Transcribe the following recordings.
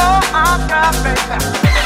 Oh, I'm not baby.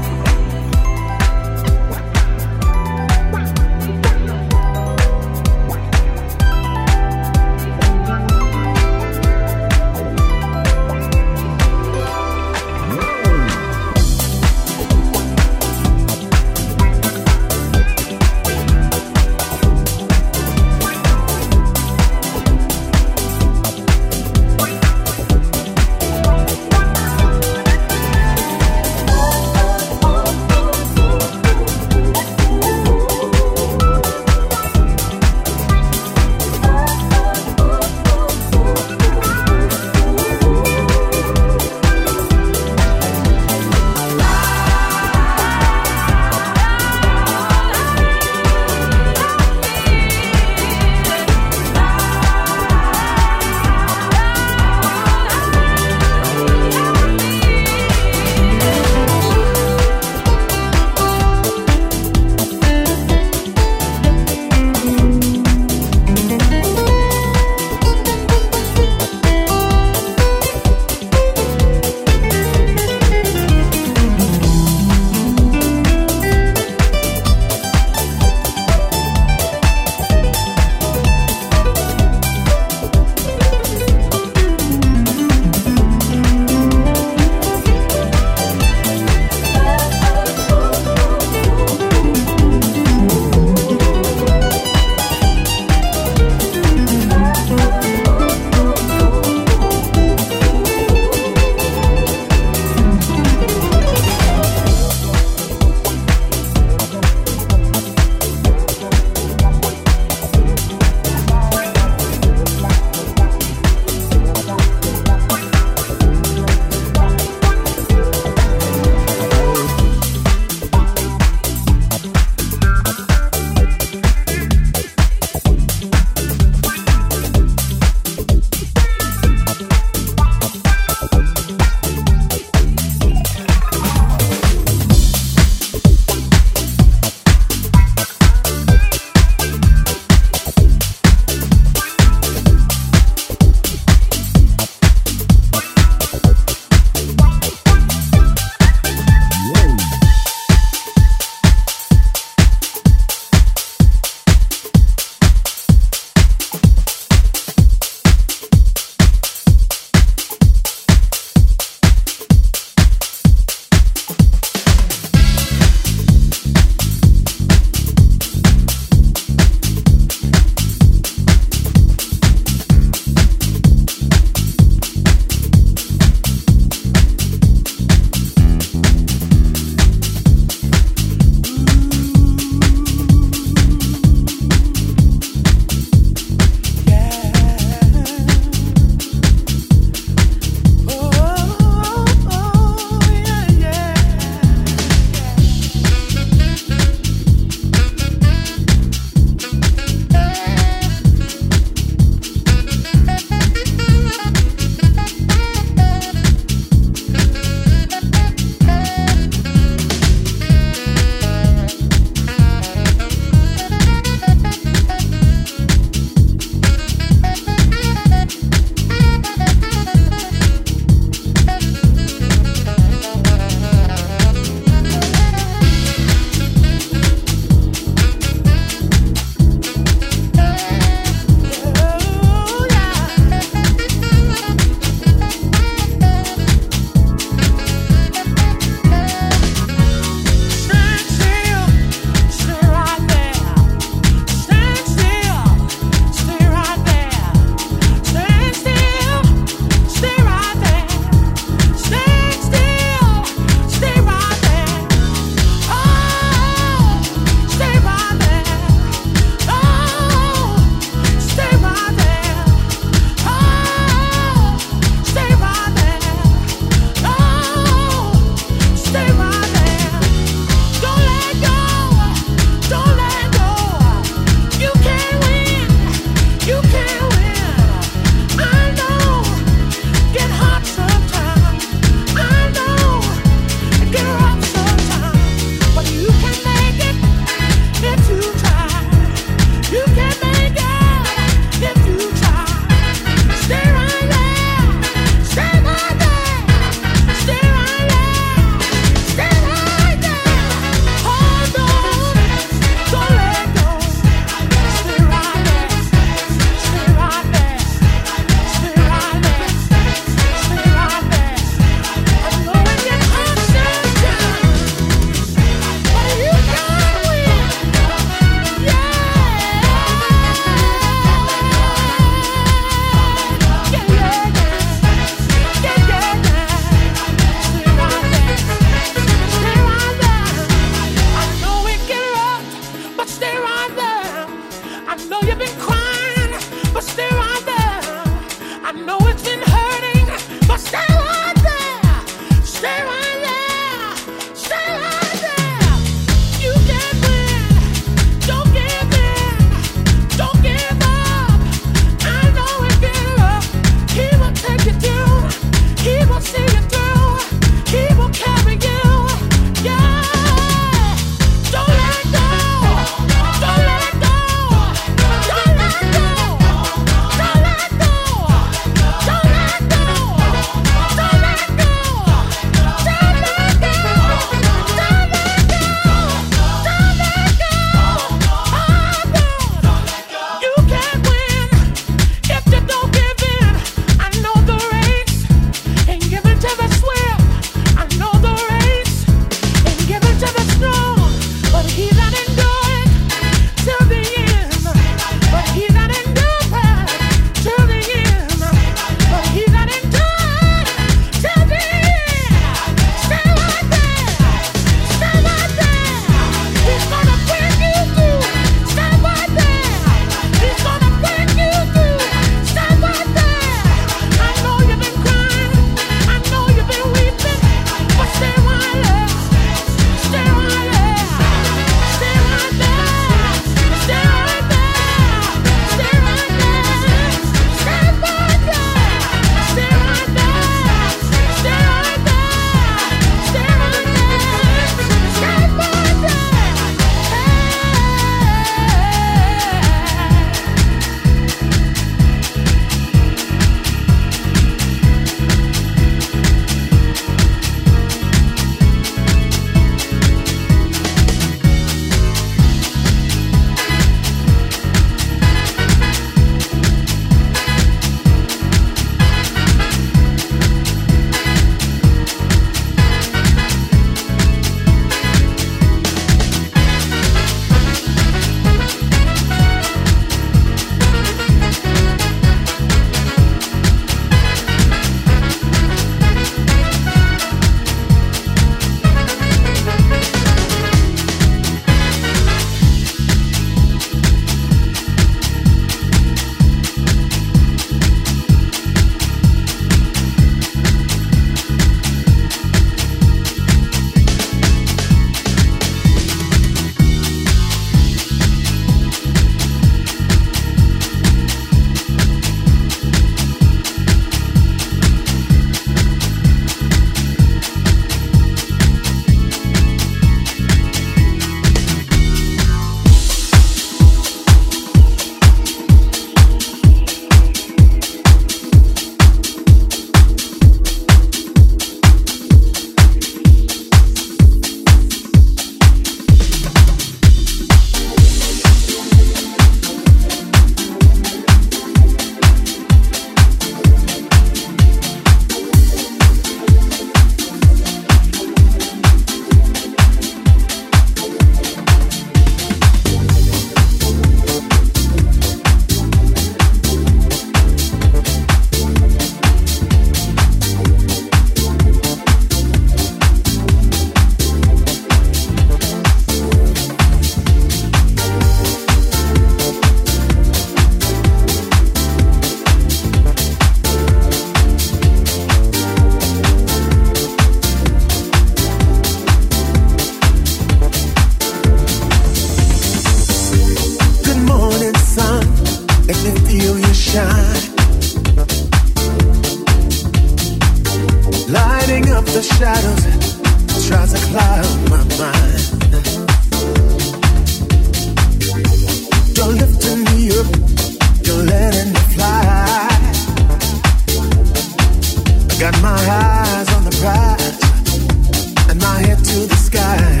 Got my eyes on the prize and my head to the sky.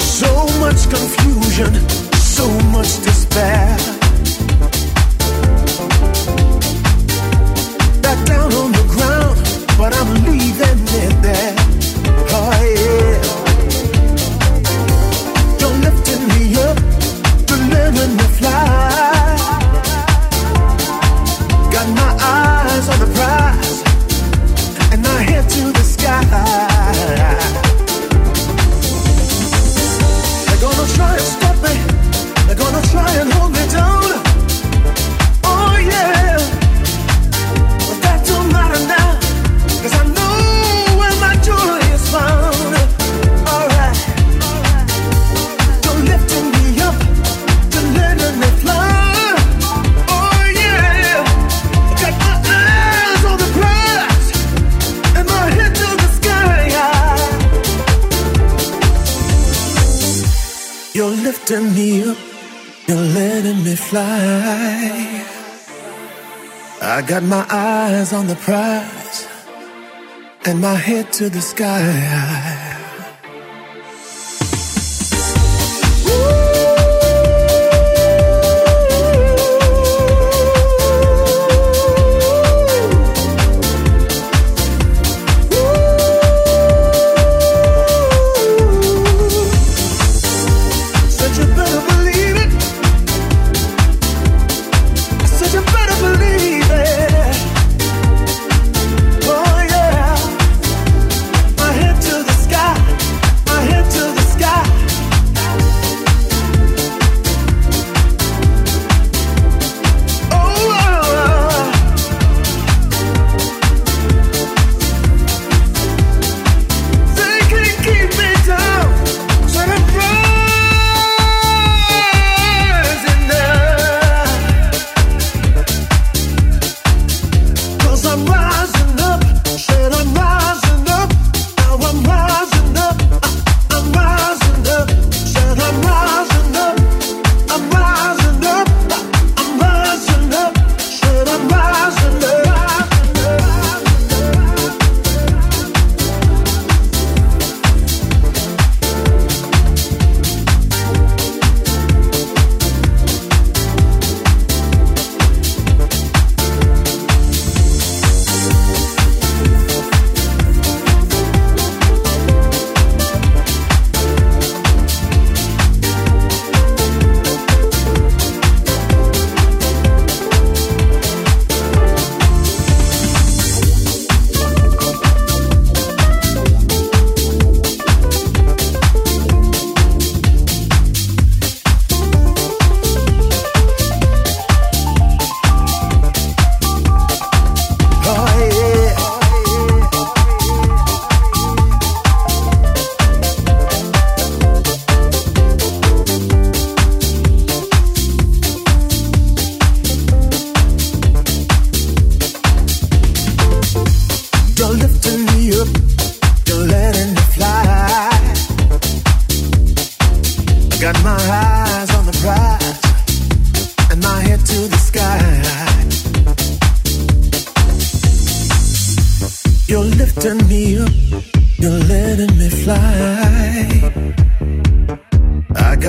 So much confusion, so much despair. I got my eyes on the prize and my head to the sky.